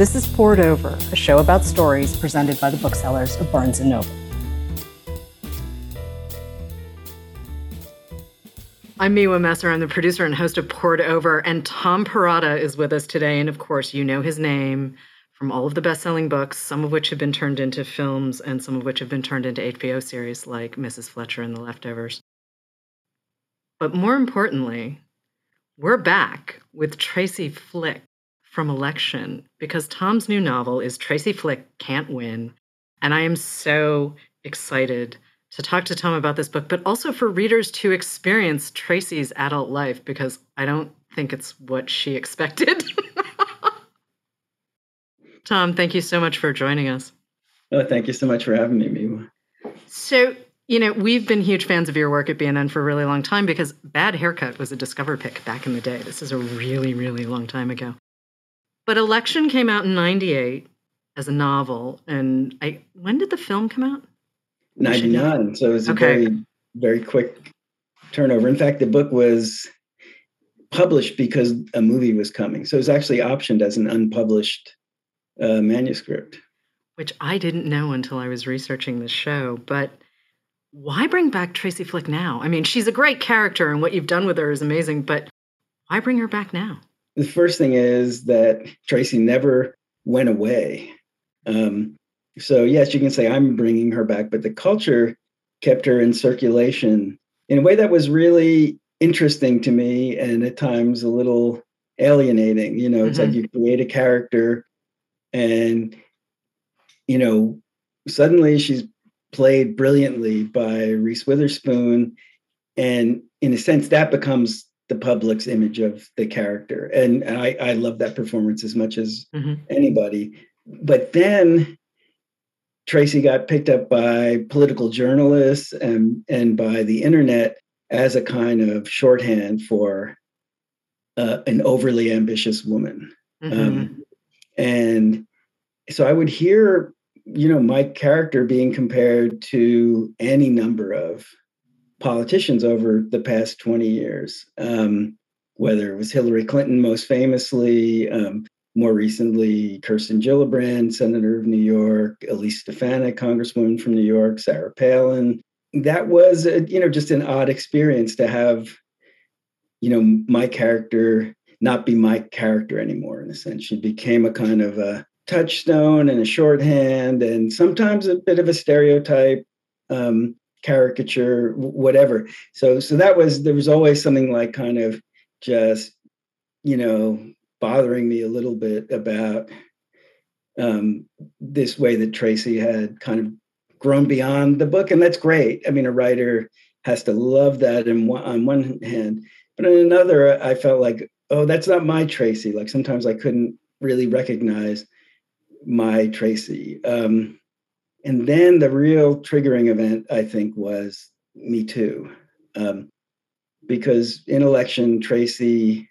This is Poured Over, a show about stories presented by the booksellers of Barnes & Noble. I'm Miwa Messer. I'm the producer and host of Poured Over, and Tom Perrotta is with us today. And of course, you know his name from all of the best selling books, some of which have been turned into films and some of which have been turned into HBO series like Mrs. Fletcher and The Leftovers. But more importantly, we're back with Tracy Flick from Election because Tom's new novel is Tracy Flick Can't Win. And I am so excited to talk to Tom about this book, but also for readers to experience Tracy's adult life because I don't think it's what she expected. Tom, thank you so much for joining us. Oh, thank you so much for having me, Miwa. So, you know, we've been huge fans of your work at B&N for a really long time because Bad Haircut was a Discover pick back in the day. This is a really, really long time ago. But Election came out in 98 as a novel. And I when did the film come out? 99. So it was a okay. very, very quick turnover. In fact, the book was published because a movie was coming. So it was actually optioned as an unpublished uh, manuscript. Which I didn't know until I was researching this show. But why bring back Tracy Flick now? I mean, she's a great character, and what you've done with her is amazing, but why bring her back now? The first thing is that Tracy never went away. Um, so, yes, you can say I'm bringing her back, but the culture kept her in circulation in a way that was really interesting to me and at times a little alienating. You know, it's mm-hmm. like you create a character and, you know, suddenly she's played brilliantly by Reese Witherspoon. And in a sense, that becomes the public's image of the character. And, and I, I love that performance as much as mm-hmm. anybody. But then Tracy got picked up by political journalists and, and by the internet as a kind of shorthand for uh, an overly ambitious woman. Mm-hmm. Um, and so I would hear you know my character being compared to any number of politicians over the past 20 years um, whether it was hillary clinton most famously um, more recently kirsten gillibrand senator of new york elise stefanik congresswoman from new york sarah palin. That was a, you know just an odd experience to have you know my character not be my character anymore in a sense. She became a kind of a touchstone and a shorthand and sometimes a bit of a stereotype um, caricature whatever. So so that was there was always something like kind of just you know bothering me a little bit about um, this way that tracy had kind of grown beyond the book and that's great. I mean a writer has to love that in one, on one hand but on another i felt like oh that's not my tracy. Like sometimes i couldn't really recognize my Tracy. Um, and then the real triggering event, I think, was Me Too. Um, because in election, Tracy,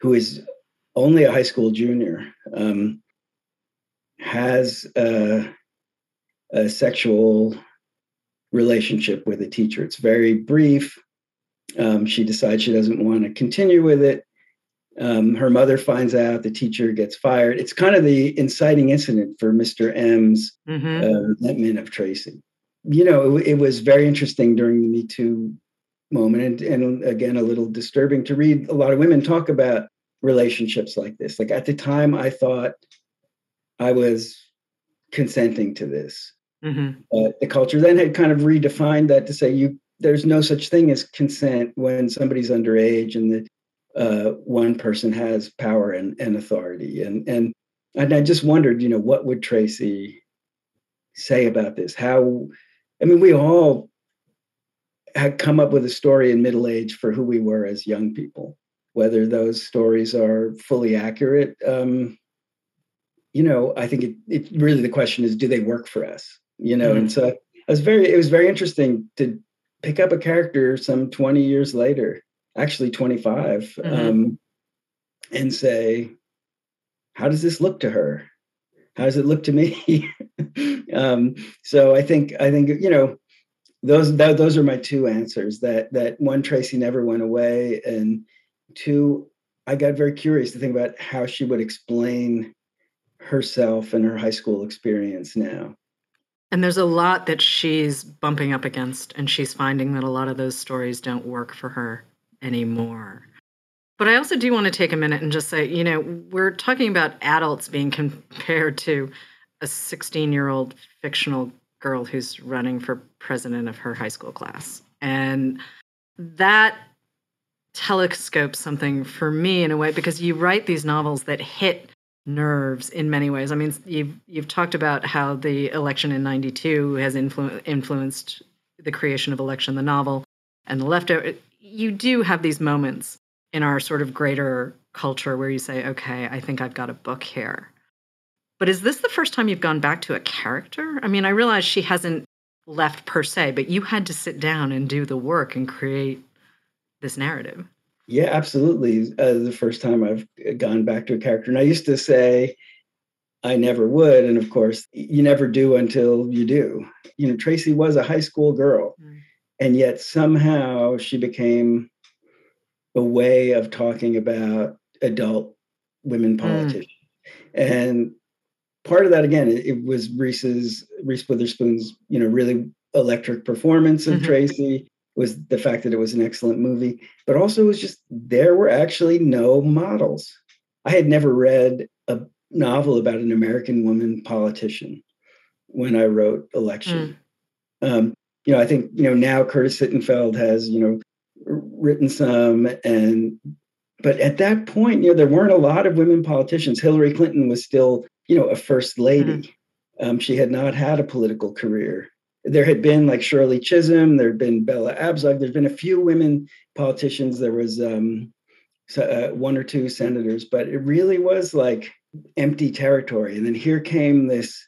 who is only a high school junior, um, has a, a sexual relationship with a teacher. It's very brief. Um, she decides she doesn't want to continue with it. Um, her mother finds out, the teacher gets fired. It's kind of the inciting incident for Mr. M's mm-hmm. uh, resentment of Tracy. You know, it, it, was very interesting during the Me Too moment, and, and again, a little disturbing to read a lot of women talk about relationships like this. Like at the time, I thought I was consenting to this. Mm-hmm. Uh, the culture then had kind of redefined that to say you there's no such thing as consent when somebody's underage and the uh, one person has power and, and authority. And and and I just wondered, you know, what would Tracy say about this? How I mean, we all had come up with a story in middle age for who we were as young people. Whether those stories are fully accurate, um, you know, I think it, it really the question is, do they work for us? You know, mm-hmm. and so it was very it was very interesting to pick up a character some 20 years later actually 25 mm-hmm. um, and say how does this look to her how does it look to me um, so i think i think you know those that, those are my two answers that that one tracy never went away and two i got very curious to think about how she would explain herself and her high school experience now. And there's a lot that she's bumping up against, and she's finding that a lot of those stories don't work for her anymore. But I also do want to take a minute and just say, you know, we're talking about adults being compared to a 16 year old fictional girl who's running for president of her high school class. And that telescopes something for me in a way because you write these novels that hit nerves in many ways. I mean, you've you've talked about how the election in '92 has influ- influenced the creation of Election, the novel, and the leftover. You do have these moments in our sort of greater culture where you say, "Okay, I think I've got a book here." But is this the first time you've gone back to a character? I mean, I realize she hasn't left per se, but you had to sit down and do the work and create this narrative. Yeah, absolutely. Uh, the first time I've gone back to a character. And I used to say I never would. And of course, you never do until you do. You know, Tracy was a high school girl, mm. And yet somehow she became a way of talking about adult women mm. politicians. Mm. And part of that, again, it, it, was Reese's, Reese Witherspoon's, you know, really electric performance of mm-hmm. Tracy was the fact that it was an excellent movie, but also it was just there were actually no models. I had never read a novel about an American woman politician when I wrote Election. Mm. Um, you know, I think you know now Curtis Sittenfeld has you know written some, and but at that point, you know, there weren't a lot of women politicians. Hillary Clinton was still you know a first lady. Mm. Um, she had not had a political career there had been like Shirley Chisholm, there had been Bella Abzug, there's been a few women politicians. There was um, uh, one or two senators, but it really was like empty territory. And then here came this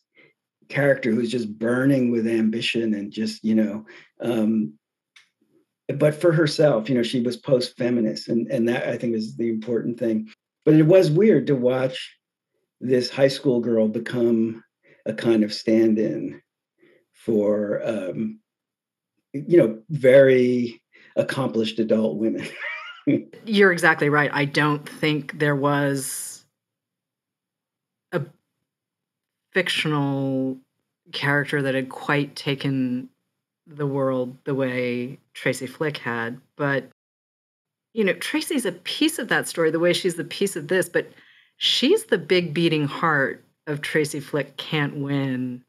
character who's just burning with ambition and just you know, um, but for herself, you know, she was post-feminist, and and that I think is the important thing. But it was weird to watch this high school girl become a kind of stand-in for um, you know very accomplished adult women. You're exactly right. I don't think there was a fictional character that had quite taken the world the way Tracy Flick had, but you know, Tracy's a piece of that story the way she's the piece of this, but she's the big beating heart of Tracy Flick can't win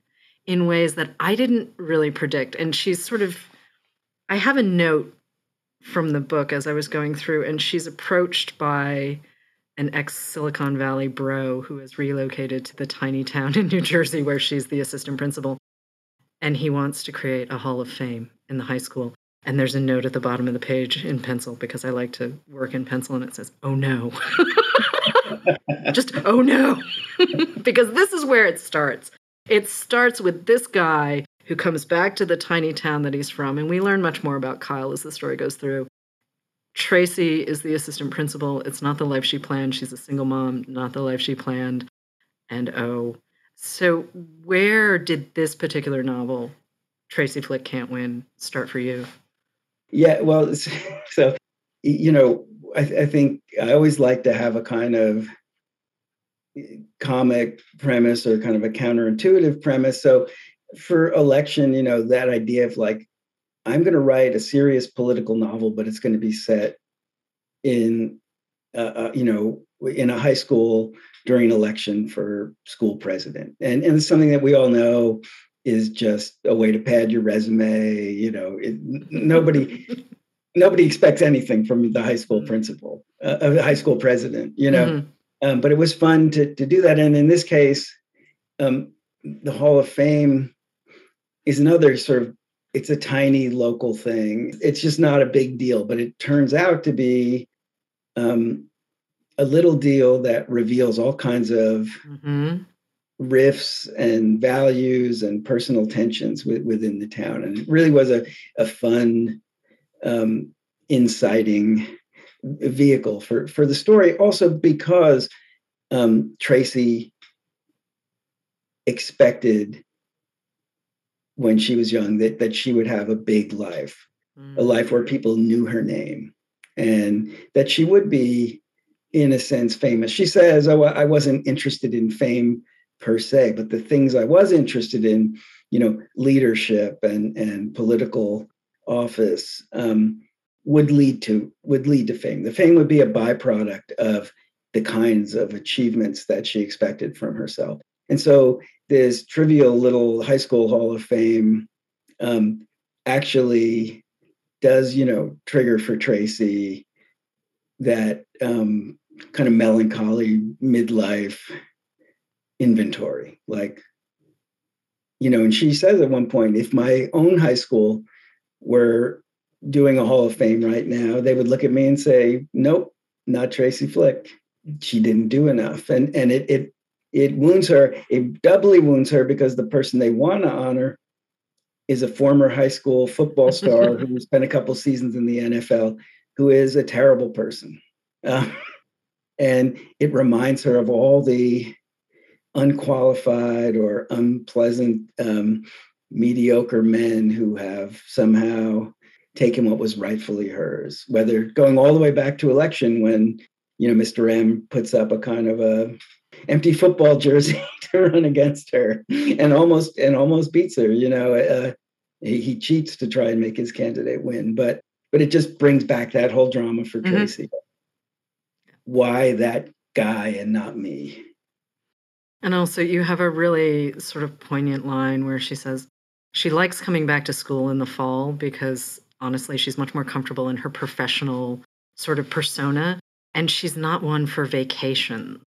in ways that I didn't really predict. And she's sort of, I have a note from the book as I was going through, and she's approached by an ex Silicon Valley bro who has relocated to the tiny town in New Jersey where she's the assistant principal. And he wants to create a hall of fame in the high school. And there's a note at the bottom of the page in pencil because I like to work in pencil, and it says, Oh no. Just, oh no. because this is where it starts. It starts with this guy who comes back to the tiny town that he's from, and we learn much more about Kyle as the story goes through. Tracy is the assistant principal. It's not the life she planned. She's a single mom, not the life she planned. And oh, so where did this particular novel, Tracy Flick Can't Win, start for you? Yeah, well, so, you know, I, I think I always like to have a kind of eh, comic premise or kind of a counterintuitive premise. So for election, you know, that idea of like, I'm going to write a serious political novel, but it's going to be set in, uh, uh, you know, in a high school during an election for school president. And, and it's something that we all know is just a way to pad your resume. You know, it, nobody, nobody expects anything from the high school mm. principal, uh, a high school president, you know. Mm-hmm. Um, but it was fun to, to do that. And in this case, um, the Hall of Fame is another sort of, it's a tiny local thing. It's just not a big deal, but it turns out to be um, a little deal that reveals all kinds of mm-hmm. rifts and values and personal tensions within the town. And it really was a, a fun, um, inciting vehicle for for the story also because um, tracy expected when she was young that that she would have a big life mm. a life where people knew her name and that she would be in a sense famous she says oh i wasn't interested in fame per se, but the things I was interested in, you know, leadership and and political office, um, would lead to would lead to fame. The fame would be a byproduct of the kinds of achievements that she expected from herself. And so this trivial little high school hall of fame um, actually does, you know, trigger for Tracy that um, kind of melancholy midlife inventory. Like, you know, and she says at one point, if my own high school were doing a Hall of Fame right now, they would look at me and say, "Nope, not Tracy Flick. She didn't do enough." And and it it it wounds her. It doubly wounds her because the person they want to honor is a former high school football star who spent a couple seasons in the NFL, who is a terrible person. Uh, and it reminds her of all the unqualified or unpleasant, um, mediocre men who have somehow taken what was rightfully hers, whether going all the way back to election when, you know, Mr. M puts up a kind of a empty football jersey to run against her and almost and almost beats her, you know, uh, he, he, cheats to try and make his candidate win, but but it just brings back that whole drama for mm-hmm. Tracy. Why that guy and not me? And also, you have a really sort of poignant line where she says she likes coming back to school in the fall because honestly, she's much more comfortable in her professional sort of persona, and she's not one for vacation.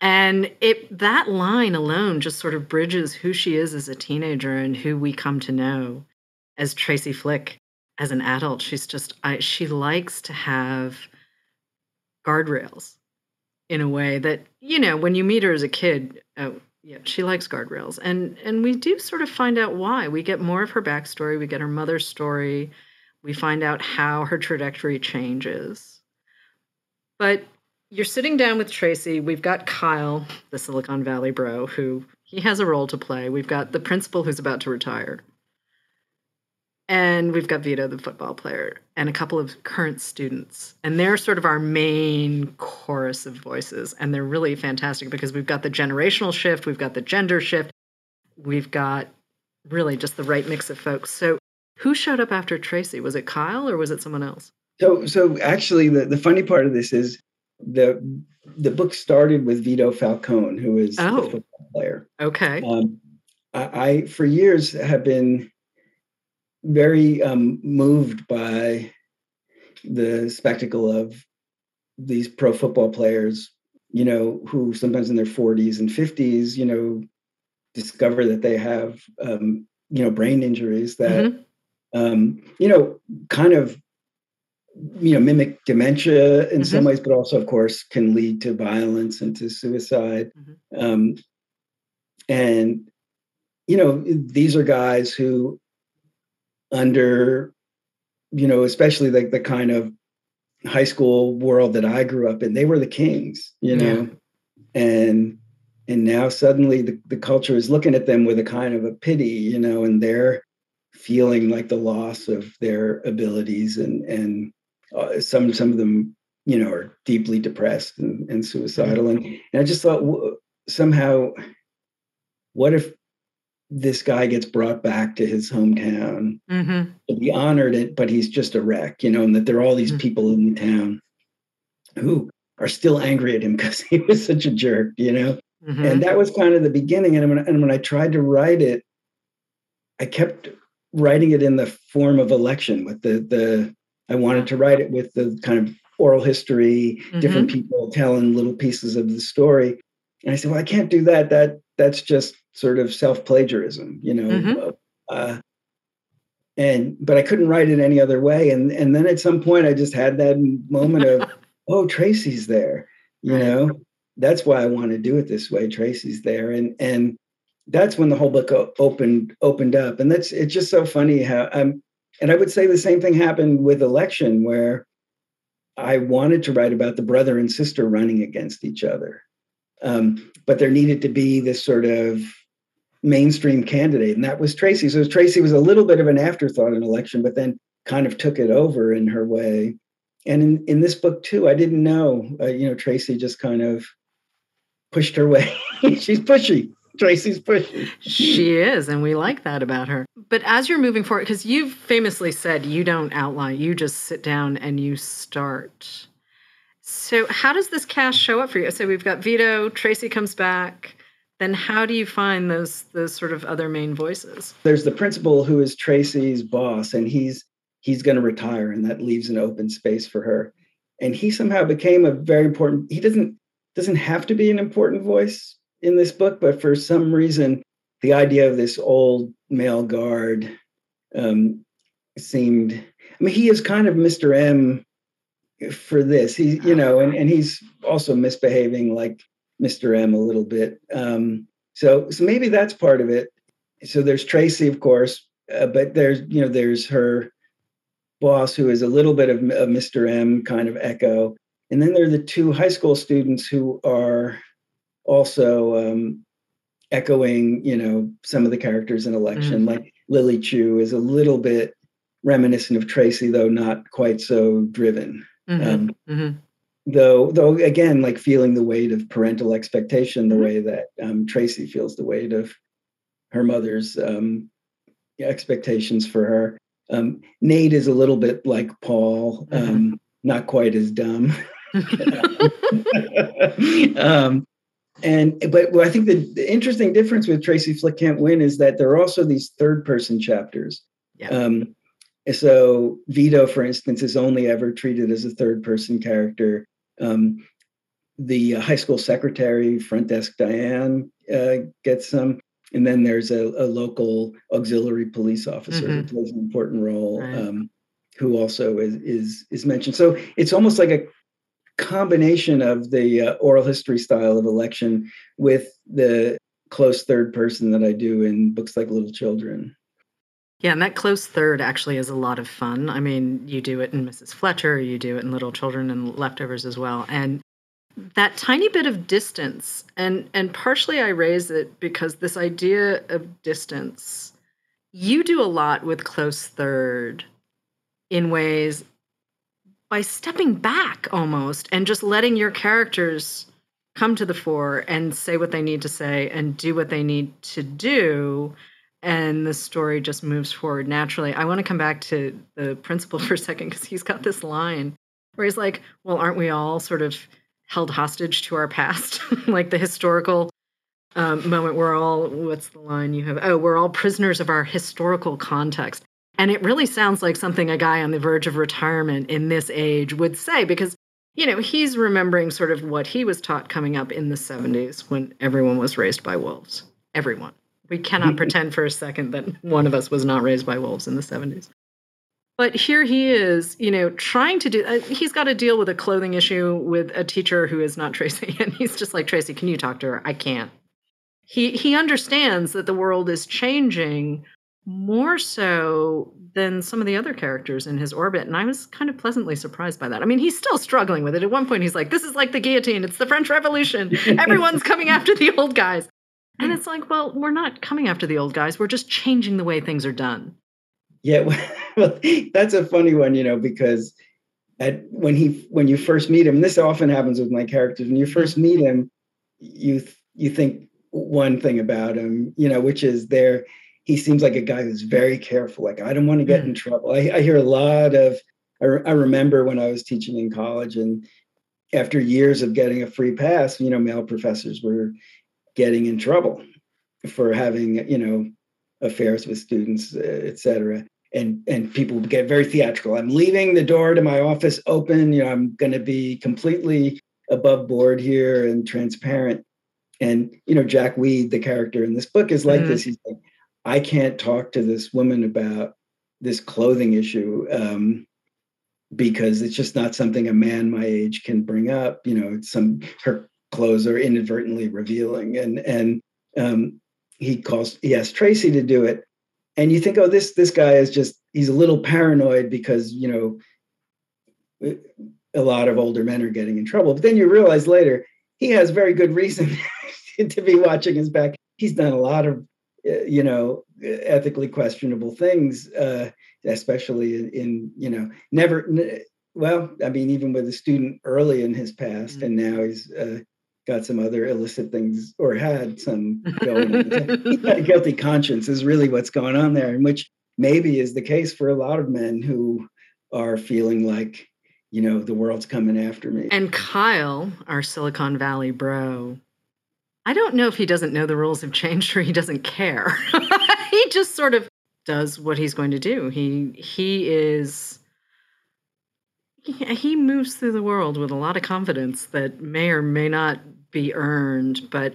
And it that line alone just sort of bridges who she is as a teenager and who we come to know as Tracy Flick as an adult. She's just I, she likes to have guardrails in a way that you know when you meet her as a kid oh yeah she likes guardrails. And and we do sort of find out why. We get more of her backstory we get her mother's story we find out how her trajectory changes. But you're sitting down with tracy we've got kyle the silicon valley bro who he has a role to play we've got the principal who's about to retire and we've got Vito, the football player, and a couple of current students. And they're sort of our main chorus of voices. And they're really fantastic because we've got the generational shift, we've got the gender shift, we've got really just the right mix of folks. So, who showed up after Tracy? Was it Kyle or was it someone else? So, so actually, the, the funny part of this is the the book started with Vito Falcone, who is oh. a football player. Okay. Um, I, I for years have been very um, moved by the spectacle of these pro football players, you know, who sometimes in their 40s and 50s, you know, discover that they have, um, you know, brain injuries that, mm-hmm. um, you know, kind of, you know, mimic dementia in mm-hmm. some ways, but also, of course, can lead to violence and to suicide. Mm-hmm. Um, and, you know, these are guys who under you know especially like the, kind of high school world that i grew up in they were the kings you know yeah. and and now suddenly the, the culture is looking at them with a kind of a pity you know and they're feeling like the loss of their abilities and and uh, some some of them you know are deeply depressed and, and suicidal mm-hmm. and, and i just thought w- somehow what if this guy gets brought back to his hometown mm-hmm. to be honored it but he's just a wreck you know and that there are all these mm-hmm. people in the town who are still angry at him because he was such a jerk you know mm-hmm. and that was kind of the beginning and when, and when i tried to write it i kept writing it in the form of election with the the i wanted to write it with the kind of oral history different mm-hmm. people telling little pieces of the story and i said well i can't do that that that's just sort of self plagiarism, you know. Mm-hmm. Uh, and but I couldn't write it any other way. And and then at some point I just had that moment of, oh, Tracy's there, you right. know. That's why I want to do it this way. Tracy's there, and and that's when the whole book opened opened up. And that's it's just so funny how I'm. And I would say the same thing happened with election, where I wanted to write about the brother and sister running against each other. Um, but there needed to be this sort of mainstream candidate, and that was Tracy. So Tracy was a little bit of an afterthought in election, but then kind of took it over in her way. And in, in this book too, I didn't know, uh, you know, Tracy just kind of pushed her way. She's pushy. Tracy's pushy. She is, and we like that about her. But as you're moving forward, because you've famously said you don't outline, you just sit down and you start. So, how does this cast show up for you? So, we've got Vito, Tracy comes back. Then, how do you find those those sort of other main voices? There's the principal who is Tracy's boss, and he's he's going to retire, and that leaves an open space for her. And he somehow became a very important. He doesn't doesn't have to be an important voice in this book, but for some reason, the idea of this old male guard um, seemed. I mean, he is kind of Mr. M for this. He, you know, and, and he's also misbehaving like Mr. M a little bit. Um, so, so maybe that's part of it. So there's Tracy, of course, uh, but there's you know there's her boss who is a little bit of, of Mr. M kind of echo, and then there are the two high school students who are also um, echoing, you know, some of the characters in Election. Mm-hmm. Like Lily Chu is a little bit reminiscent of Tracy, though not quite so driven. Mm-hmm. Um, mm-hmm. Though, though again, like feeling the weight of parental expectation, the mm-hmm. way that um, Tracy feels the weight of her mother's um, expectations for her. Um, Nate is a little bit like Paul, mm-hmm. um, not quite as dumb. um, and but I think the, the, interesting difference with Tracy Flick Can't Win is that there are also these third person chapters. Yeah. Um, so Vito, for instance, is only ever treated as a third person character. Um, the high school secretary, front desk Diane, uh, gets some. And then there's a, a local auxiliary police officer mm-hmm. who plays an important role, right. um, who also is, is is mentioned. So it's almost like a combination of the uh, oral history style of election with the close third person that I do in books like Little Children. Yeah, and that close third actually is a lot of fun. I mean, you do it in Mrs. Fletcher, you do it in Little Children and Leftovers as well. And that tiny bit of distance, and and partially I raise it because this idea of distance, you do a lot with close third in ways by stepping back almost and just letting your characters come to the fore and say what they need to say and do what they need to do and the story just moves forward naturally. I want to come back to the principal for a second because he's got this line where he's like well aren't we all sort of held hostage to our past? Like the historical um, moment we're all what's the line you have? Oh we're all prisoners of our historical context and it really sounds like something a guy on the verge of retirement in this age would say because, you know, he's remembering sort of what he was taught coming up in the 70s when everyone was raised by wolves. Everyone. We cannot pretend for a second that one of us was not raised by wolves in the 70s. But here he is, you know, trying to do, uh, he's got to deal with a clothing issue with a teacher who is not Tracy. And he's just like, Tracy, can you talk to her? I can't. He, he understands that the world is changing, more so than some of the other characters in his orbit. And I was kind of pleasantly surprised by that. I mean, he's still struggling with it. At one point, he's like, This is like the guillotine. It's the French Revolution. Everyone's coming after the old guys. And hmm. it's like, well, we're not coming after the old guys. We're just changing the way things are done. Yeah, well, that's a funny one, you know, because at when he when you first meet him, this often happens with my characters. When you first meet him, you you think one thing about him, you know, which is they're he seems like a guy who's very careful. Like, I don't want to get mm. in trouble. I, I, hear a lot of, I, re- I remember when I was teaching in college and after years of getting a free pass, you know, male professors were getting in trouble for having, you know, affairs with students, uh, et cetera. And, and people get very theatrical. I'm leaving the door to my office open. You know, I'm going to be completely above board here and transparent. And you know, Jack Weed, the character in this book, is like mm-hmm. this. He's like, I can't talk to this woman about this clothing issue um, because it's just not something a man my age can bring up. You know, some her clothes are inadvertently revealing, and and um, he calls he asks Tracy to do it, and you think, oh, this this guy is just he's a little paranoid because you know a lot of older men are getting in trouble. But then you realize later he has very good reason to be watching his back. He's done a lot of you know ethically questionable things uh, especially in, in, you know never well i mean even with a student early in his past mm-hmm. and now he's uh, got some other illicit things or had some going on. He's got a guilty conscience is really what's going on there, and which maybe is the case for a lot of men who are feeling like, you know, the world's coming after me. And Kyle, our Silicon Valley bro, I don't know if he doesn't know the rules have changed or he doesn't care. he just sort of does what he's going to do. He he is he, moves through the world with a lot of confidence that may or may not be earned, but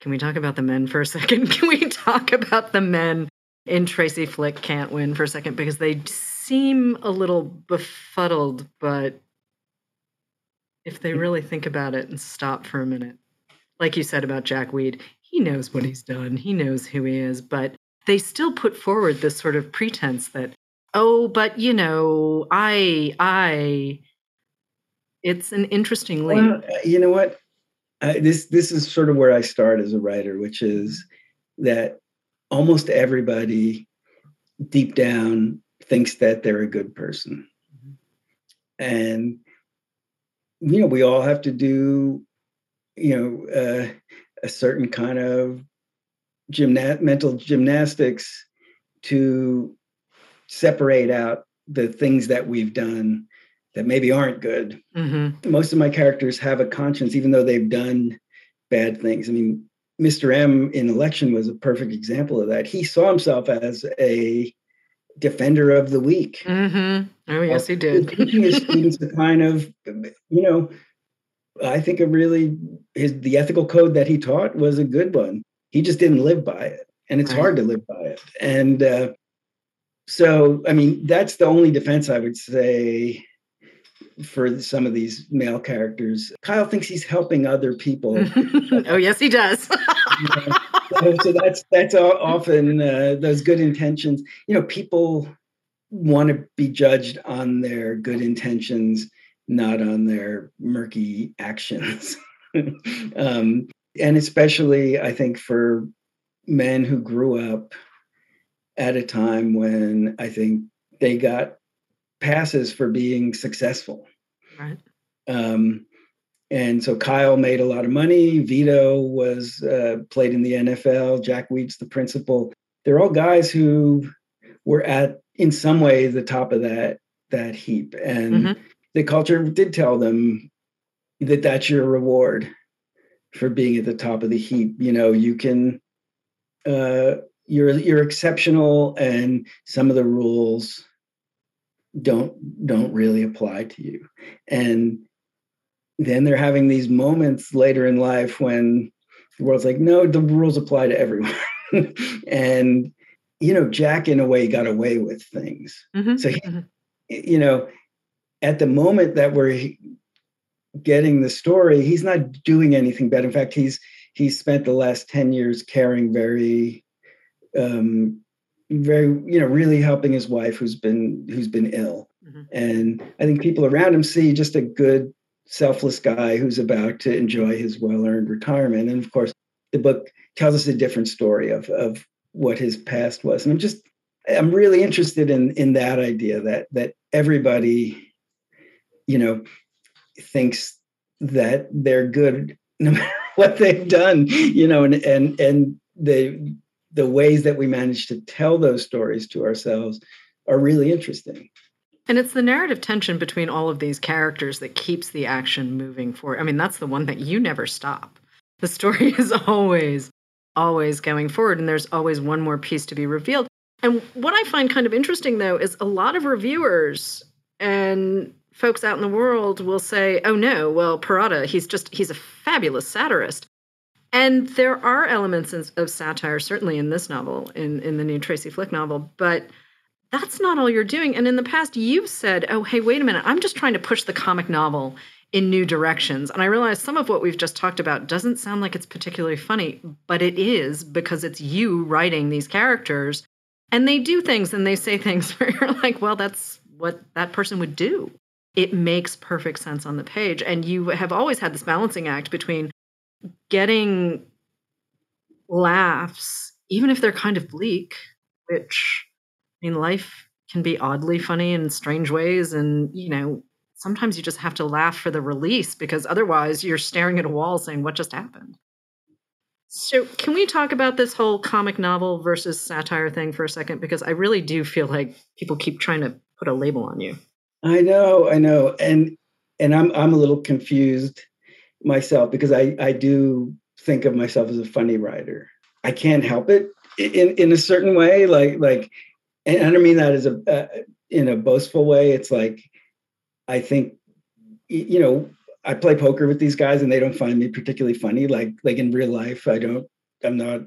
can we talk about the men for a second? Can we talk about the men in Tracy Flick can't win for a second because they seem a little befuddled, but if they really think about it and stop for a minute, like you said about Jack Weed, he knows what he's done, he knows who he is, but they still put forward this sort of pretense that, oh, but you know, I, I, it's an interesting leap. Well, you know what? I, this this is sort of where I start as a writer, which is that almost everybody deep down thinks that they're a good person. Mm-hmm. And, you know, we all have to do, you know, uh, a certain kind of gymna- mental gymnastics to separate out the things that we've done that maybe aren't good. Mm-hmm. Most of my characters have a conscience, even though they've done bad things. I mean, Mr. M in election was a perfect example of that. He saw himself as a defender of the weak. Mm-hmm. Oh, yes, he did. Teaching his students the kind of, you know, I think a really his the ethical code that he taught was a good one. He just didn't live by it, and it's right. hard to live by it. And uh, so, I mean, that's the only defense I would say for some of these male characters. Kyle thinks he's helping other people. oh, yes, he does. so, so, that's that's often uh, those good intentions. You know, people want to be judged on their good intentions, not on their murky actions. um, and especially, I think for men who grew up at a time when I think they got passes for being successful. Right. Um, and so Kyle made a lot of money. Vito was uh, played in the NFL. Jack Weed's the principal. They're all guys who were at, in some way, the top of that that heap. And mm-hmm. The culture did tell them that that's your reward for being at the top of the heap. You know, you can, uh, you're you're exceptional, and some of the rules don't don't really apply to you and then they're having these moments later in life when the world's like no the rules apply to everyone and you know jack in a way got away with things mm-hmm. so he, mm-hmm. you know at the moment that we're getting the story he's not doing anything bad. In fact he's he's spent the last 10 years caring very um very you know really helping his wife who's been who's been ill. Mm-hmm. and i think people around him see just a good selfless guy who's about to enjoy his well-earned retirement. And of course the book tells us a different story of of what his past was. And i'm just i'm really interested in in that idea that that everybody you know thinks that they're good no matter what they've done you know and and and they the ways that we manage to tell those stories to ourselves are really interesting. And it's the narrative tension between all of these characters that keeps the action moving forward. I mean, that's the one that you never stop. The story is always, always going forward, and there's always one more piece to be revealed. And what I find kind of interesting, though, is a lot of reviewers and folks out in the world will say, oh no, well, Perrotta, he's just, he's a fabulous satirist. And there are elements of satire, certainly in this novel, in, in the new Tracy Flick novel, but that's not all you're doing. And in the past, you've said, oh, hey, wait a minute, I'm just trying to push the comic novel in new directions. And I realize some of what we've just talked about doesn't sound like it's particularly funny, but it is because it's you writing these characters. And they do things and they say things where you're like, well, that's what that person would do. It makes perfect sense on the page. And you have always had this balancing act between getting laughs, even if they're kind of bleak, which I mean, life can be oddly funny in strange ways. And, you know, sometimes you just have to laugh for the release because otherwise you're staring at a wall saying, What just happened? So, can we talk about this whole comic novel versus satire thing for a second? Because I really do feel like people keep trying to put a label on you. I know, I know, and and I'm I'm a little confused myself because I I do think of myself as a funny writer. I can't help it in in a certain way, like like, and I don't mean that as a uh, in a boastful way. It's like I think you know I play poker with these guys and they don't find me particularly funny. Like like in real life, I don't. I'm not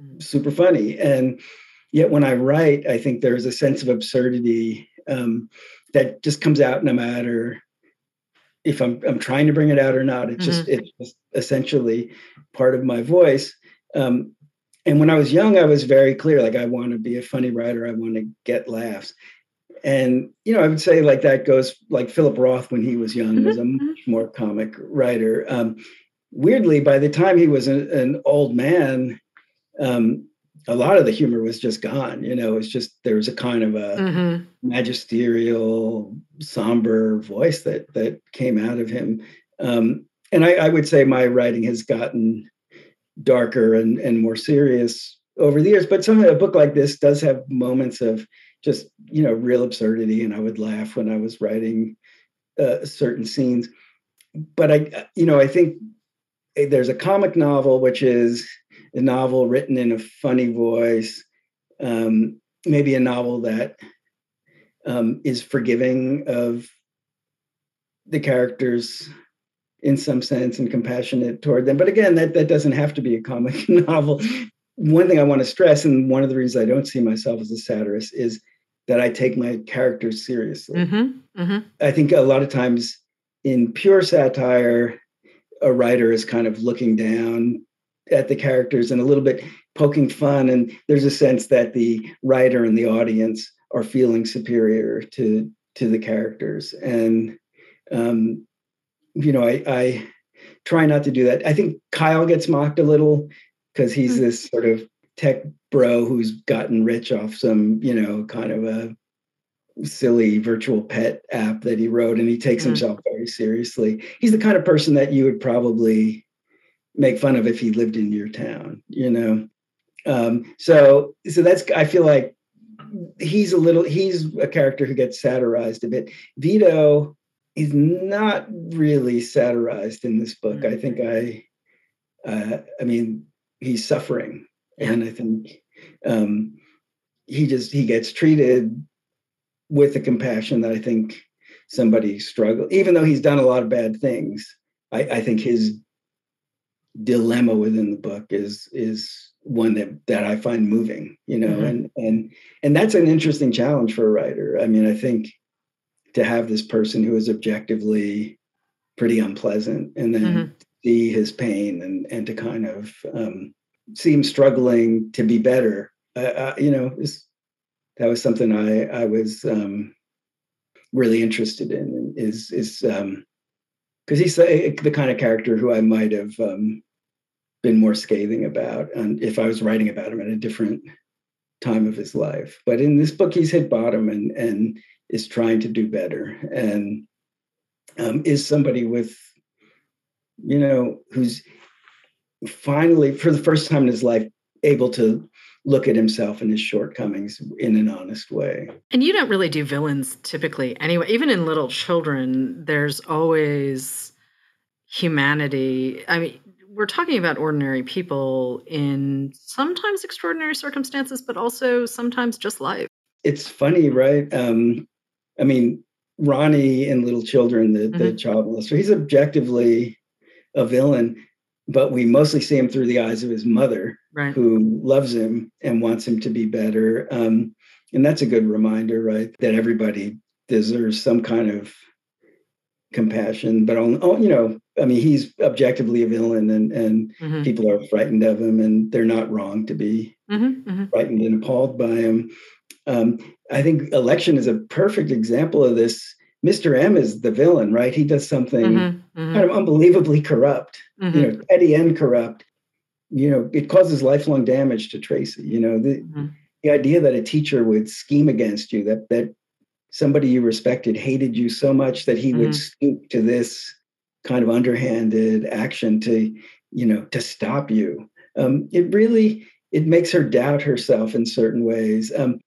mm. super funny, and yet when I write, I think there's a sense of absurdity um, that just comes out no matter if I'm I'm trying to bring it out or not. It's just mm-hmm. it's just essentially part of my voice. Um, and when I was young, I was very clear, like I want to be a funny writer. I want to get laughs. And you know, I would say like that goes like Philip Roth when he was young mm-hmm. was a mm-hmm. much more comic writer. Um, weirdly, by the time he was a, an old man, um, a lot of the humor was just gone. You know, it's just there was a kind of a mm-hmm. magisterial, somber voice that that came out of him. Um, and I, I, would say my writing has gotten darker and, and more serious over the years. But some a book like this does have moments of just you know real absurdity, and I would laugh when I was writing uh, certain scenes. But I, you know, I think eh, there's a comic novel which is a novel written in a funny voice, um, maybe a novel that um, is forgiving of the characters in some sense and compassionate toward them. But again, that, that doesn't have to be a comic novel. One thing I want to stress, and one of the reasons I don't see myself as a satirist, is that I take my characters seriously. Mm-hmm, mm-hmm. I think a lot of times in pure satire, a writer is kind of looking down at the characters and a little bit poking fun and there's a sense that the writer and the audience are feeling superior to to the characters and um, you know I, I try not to do that i think kyle gets mocked a little because he's mm-hmm. this sort of tech bro who's gotten rich off some you know kind of a silly virtual pet app that he wrote and he takes mm-hmm. himself very seriously he's the kind of person that you would probably make fun of if he lived in your town, you know. Um, so so that's I feel like he's a little he's a character who gets satirized a bit. Vito is not really satirized in this book. I think I uh, I mean he's suffering, and I think um, he just he gets treated with the compassion that I think somebody struggle, even though he's done a lot of bad things. I, I think his dilemma within the book is is one that that I find moving, you know, mm-hmm. and and and that's an interesting challenge for a writer. I mean, I think to have this person who is objectively pretty unpleasant and then mm-hmm. see his pain and and to kind of um, see him struggling to be better, uh, uh, you know, is that was something I I was um, really interested in. Is is um, because he's the, the, kind of character who I might have um, been more scathing about, and if I was writing about him at a different time of his life. But in this book, he's hit bottom and and is trying to do better, and um, is somebody with, you know, who's finally, for the first time in his life, able to look at himself and his shortcomings in an honest way. And you don't really do villains typically anyway. Even in Little Children, there's always humanity. I mean, we're talking about ordinary people in sometimes extraordinary circumstances, but also sometimes just life. It's funny, right? Um, I mean, Ronnie in Little Children, the, mm-hmm. the child molester, he's objectively a villain, but we mostly see him through the eyes of his mother, right. who loves him and wants him to be better. Um, and that's a good reminder, right? That everybody deserves some kind of compassion, but on, oh, you know, I mean, he's objectively a villain, and and mm-hmm. people are frightened of him, and they're not wrong to be mm-hmm, mm-hmm. frightened and appalled by him. Um, I think election is a perfect example of this Mr. M is the villain, right? He does something mm-hmm, mm-hmm. kind of unbelievably corrupt, mm-hmm. you know, petty and corrupt. You know, it causes lifelong damage to Tracy. You know, the mm-hmm. the idea that a teacher would scheme against you, that that somebody you respected hated you so much that he mm-hmm. would stoop to this kind of underhanded action to you know to stop you um, it really it makes her doubt herself in certain ways um,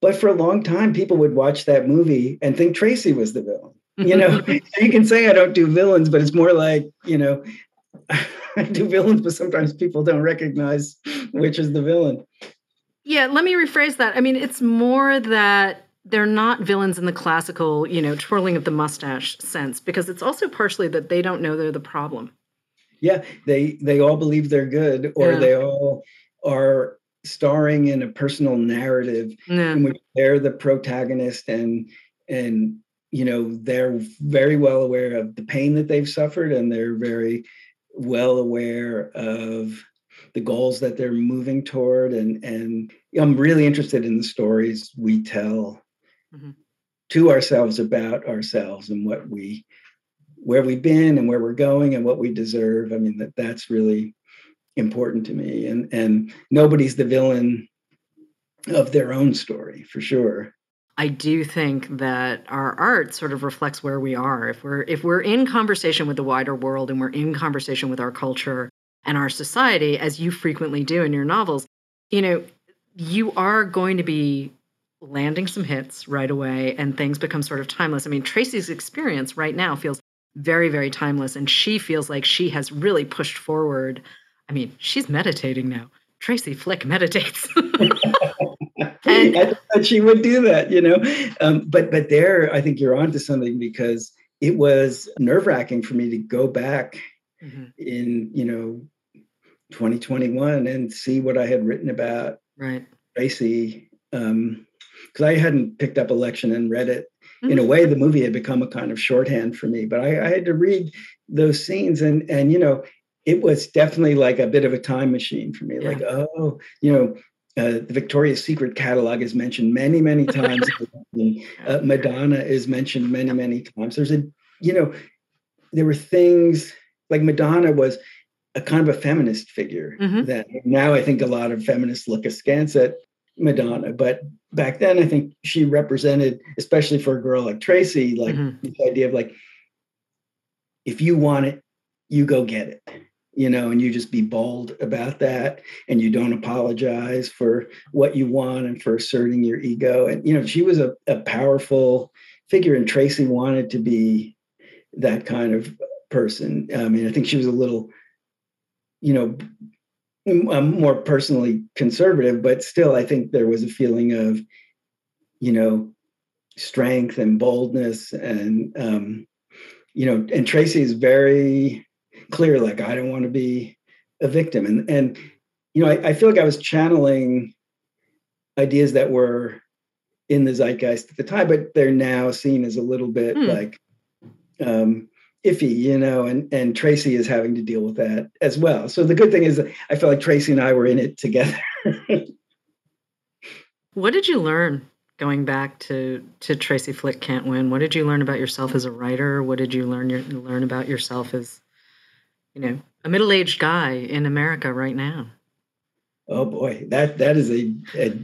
but for a long time people would watch that movie and think tracy was the villain you know you can say i don't do villains but it's more like you know i do villains but sometimes people don't recognize which is the villain yeah let me rephrase that i mean it's more that they're not villains in the classical, you know, twirling of the mustache sense, because it's also partially that they don't know they're the problem. Yeah, they they all believe they're good, or yeah. they all are starring in a personal narrative yeah. in which they're the protagonist, and and you know they're very well aware of the pain that they've suffered, and they're very well aware of the goals that they're moving toward and and i'm really interested in the stories we tell mm-hmm. to ourselves about ourselves and what we where we've been and where we're going and what we deserve. I mean that that's really important to me. And and nobody's the villain of their own story for sure. I do think that our art sort of reflects where we are. If we're if we're in conversation with the wider world and we're in conversation with our culture and our society, as you frequently do in your novels, you know, you are going to be landing some hits right away and things become sort of timeless. I mean, Tracy's experience right now feels very, very timeless, and she feels like she has really pushed forward. I mean, she's meditating now. Tracy Flick meditates. and, I thought she would do that, you know. Um, but but there, I think you're onto something because it was nerve wracking for me to go back mm-hmm. in you know 2021 and see what I had written about right Tracy. Um, because I hadn't picked up Election and read it. Mm-hmm. In a mm-hmm. way, the movie had become a kind of shorthand for me, but I, I had to read those scenes, and and you know, it was definitely like a bit of a time machine for me. Yeah. Like, oh, you know, uh, the Victoria's Secret catalog is mentioned many, many times. uh, Madonna is mentioned many, many times. There's a, you know, there were things like Madonna was a kind of a feminist figure mm-hmm. that now I think a lot of feminists look askance at Madonna. But back then, I think she represented, especially for a girl like Tracy, like mm-hmm. this idea of like, if you want it, you go get it, you know, and you just be bold about that and you don't apologize for what you want and for asserting your ego. And, you know, she was a, a powerful figure, and Tracy wanted to be that kind of person. I mean, I think she was a little, you know, I'm more personally conservative, but still, I think there was a feeling of, you know, strength and boldness, and um, you know, and Tracy is very clear, like I don't want to be a victim, and and you know, I, I feel like I was channeling ideas that were in the zeitgeist at the time, but they're now seen as a little bit hmm. like um, iffy, you know, and and Tracy is having to deal with that as well. So the good thing is I felt like Tracy and I were in it together. what did you learn going back to to Tracy Flick Can't Win? What did you learn about yourself as a writer? What did you learn your, learn about yourself as you know, a middle-aged guy in America right now? Oh boy, that that is a, a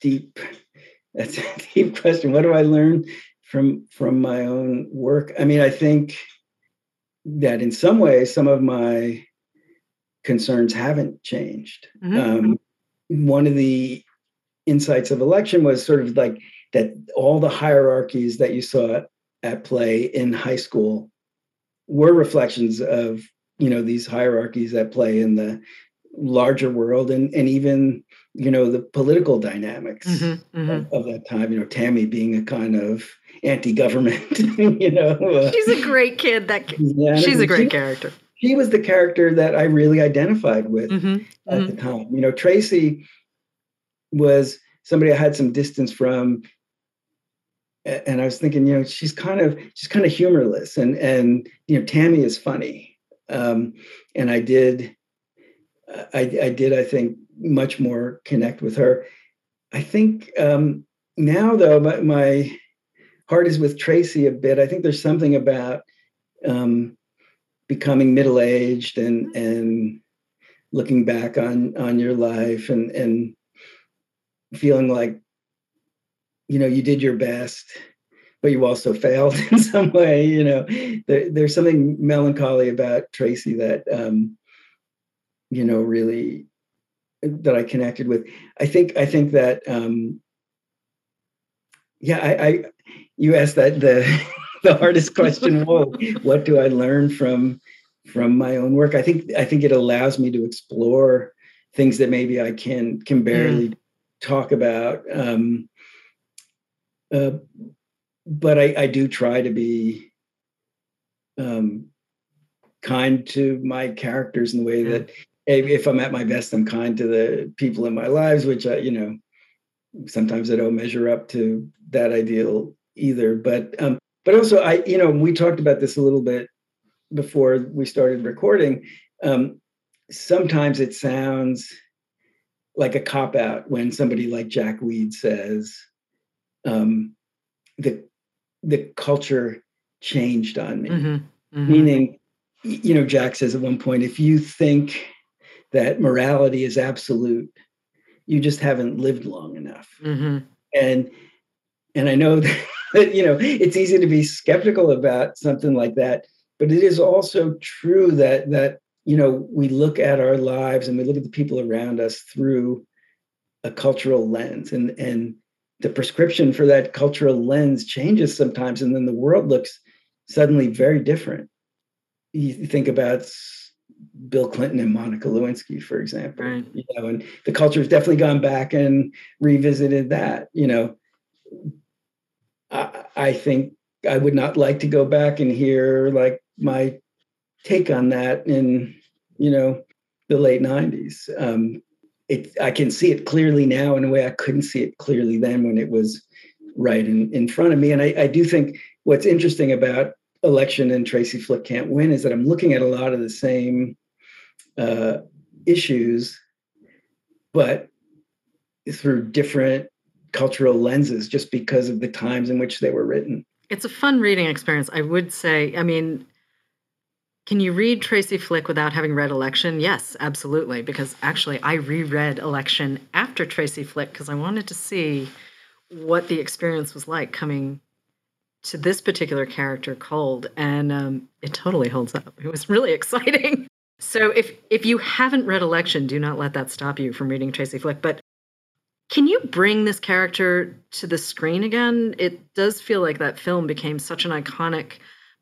deep that's a deep question. What do I learn from from my own work. I mean, I think that in some ways, some of my concerns haven't changed. Mm-hmm. Um, one of the insights of election was sort of like that all the hierarchies that you saw at play in high school were reflections of you know these hierarchies at play in the larger world and and even you know the political dynamics mm-hmm, mm-hmm. Of, of, that time you know tammy being a kind of anti-government you know uh, she's a great kid that yeah, she's a great she, character she was the character that i really identified with mm-hmm, at the mm-hmm. time you know tracy was somebody i had some distance from and i was thinking you know she's kind of she's kind of humorless and and you know tammy is funny um and i did I, I did i think much more connect with her. I think um, now, though, my, my, heart is with Tracy a bit. I think there's something about um, becoming middle aged and and looking back on on your life and and feeling like you know, you did your best, but you also failed in some way. You know, there, there's something melancholy about Tracy that, um, you know, really that I connected with. I think I think that um, yeah, I, I you asked that the the hardest question was what do I learn from from my own work? I think I think it allows me to explore things that maybe I can can barely mm. talk about. Um, uh, but I, I do try to be um, kind to my characters in the way that if I'm at my best, I'm kind to the people in my lives, which I, you know, sometimes I don't measure up to that ideal either. But um, but also I, you know, we talked about this a little bit before we started recording. Um, sometimes it sounds like a cop out when somebody like Jack Weede says um, the the culture changed on me, mm-hmm. Mm-hmm. meaning you know Jack says at one point if you think that morality is absolute you just haven't lived long enough mm-hmm. and and i know that you know it's easy to be skeptical about something like that but it is also true that that you know we look at our lives and we look at the people around us through a cultural lens and and the prescription for that cultural lens changes sometimes and then the world looks suddenly very different you think about Bill Clinton and Monica Lewinsky, for example. Right. You know, and the culture has definitely gone back and revisited that. You know, I, I think I would not like to go back and hear like my take on that in you know the late '90s. Um, it I can see it clearly now in a way I couldn't see it clearly then when it was right in, in front of me. And I, I do think what's interesting about election and Tracy Flick can't win is that I'm looking at a lot of the same uh, issues, but through different cultural lenses just because of the times in which they were written. It's a fun reading experience. I would say, I mean, can you read Tracy Flick without having read Election? Yes, absolutely. Because actually, I reread Election after Tracy Flick because I wanted to see what the experience was like coming to this particular character, Cold, and um, it totally holds up. It was really exciting. So if if you haven't read Election, do not let that stop you from reading Tracy Flick. But can you bring this character to the screen again? It does feel like that film became such an iconic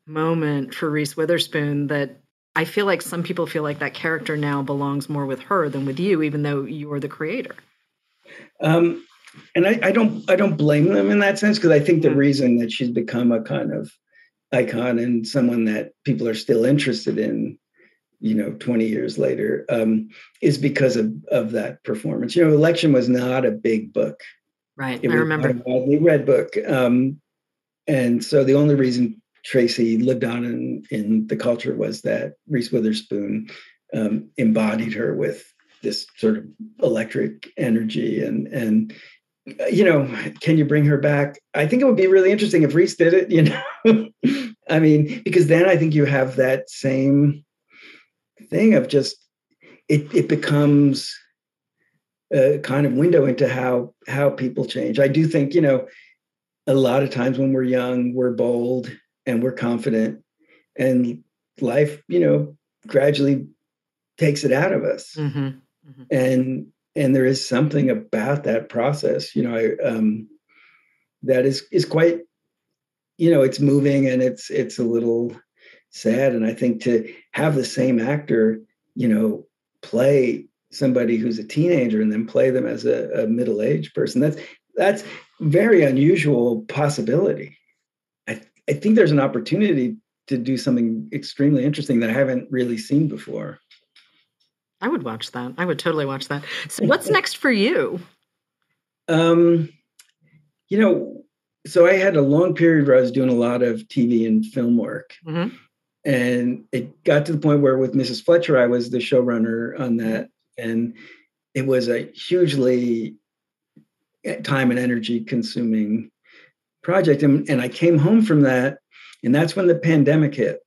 moment for Reese Witherspoon that I feel like some people feel like that character now belongs more with her than with you, even though you're the creator. Um, and I, I, don't I don't blame them in that sense because I think the mm. reason that she's become a kind of icon and someone that people are still interested in, you know, 20 years later, um, is because of of that performance. You know, Election was not a big book. Right. It I remember. a widely read book. Um, and so the only reason Tracy lived on in, in the culture was that Reese Witherspoon um, embodied her with this sort of electric energy and and you know, can you bring her back? I think it would be really interesting if Reese did it, you know. I mean, because then I think you have that same thing of just it it becomes a kind of window into how how people change. I do think, you know, a lot of times when we're young, we're bold and we're confident and life, you know, gradually takes it out of us. Mm-hmm. Mm-hmm. And and there is something about that process you know I, um, that is is quite you know it's moving and it's it's a little sad and i think to have the same actor you know play somebody who's a teenager and then play them as a, a middle-aged person that's that's very unusual possibility I, think there's an opportunity to do something extremely interesting that i haven't really seen before I would watch that. I would totally watch that. So what's next for you? Um, you know, so I had a long period where I was doing a lot of TV and film work. Mm-hmm. And it got to the point where with Mrs. Fletcher, I was the showrunner on that. And it was a hugely eh, time and energy consuming project. And, and I came home from that, and that's when the pandemic hit.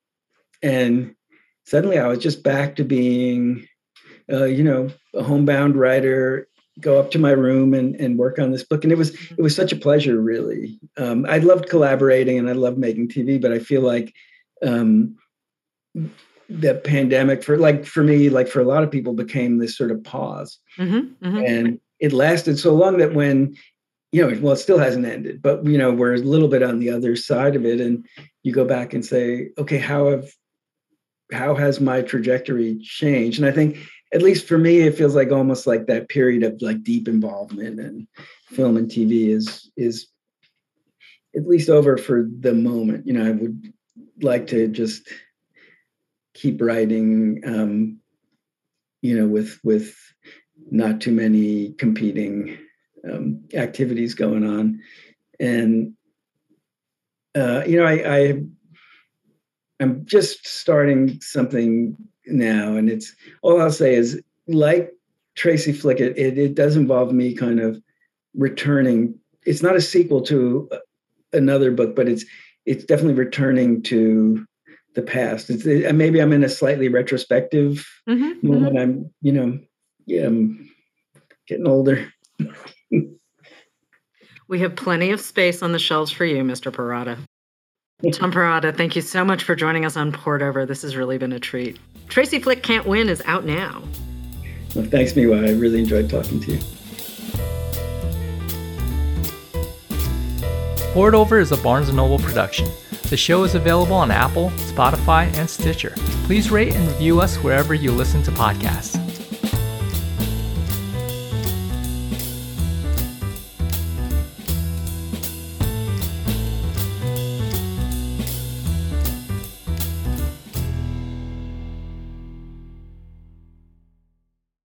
And suddenly I was just back to being uh, you know, a homebound writer go up to my room and, and work on this book. And it was it was such a pleasure, really. Um, I loved collaborating and I loved making TV, but I feel like um, the pandemic for like for me, like for a lot of people, became this sort of pause, mm-hmm, mm-hmm. and it lasted so long that when you know, well, it still hasn't ended, but you know, we're a little bit on the other side of it, and you go back and say, okay, how have how has my trajectory changed? And I think at least for me, it feels like almost like that period of like deep involvement in film and TV is is at least over for the moment. You know, I would like to just keep writing, um, you know, with with not too many competing um, activities going on, and uh, you know, I, I I'm just starting something now, and it's all I'll say is like Tracy Flick, it, it, it does involve me kind of returning. It's not a sequel to another book, but it's it's definitely returning to the past. It's it, maybe I'm in a slightly retrospective mm-hmm, moment. Mm-hmm. I'm you know yeah I'm getting older. We have plenty of space on the shelves for you, Mr. Perrotta. Tom Perrotta, thank you so much for joining us on Poured Over. This has really been a treat. Tracy Flick Can't Win is out now. Well, thanks, Miwa. I really enjoyed talking to you. Poured Over is a Barnes & Noble production. The show is available on Apple, Spotify, and Stitcher. Please rate and review us wherever you listen to podcasts.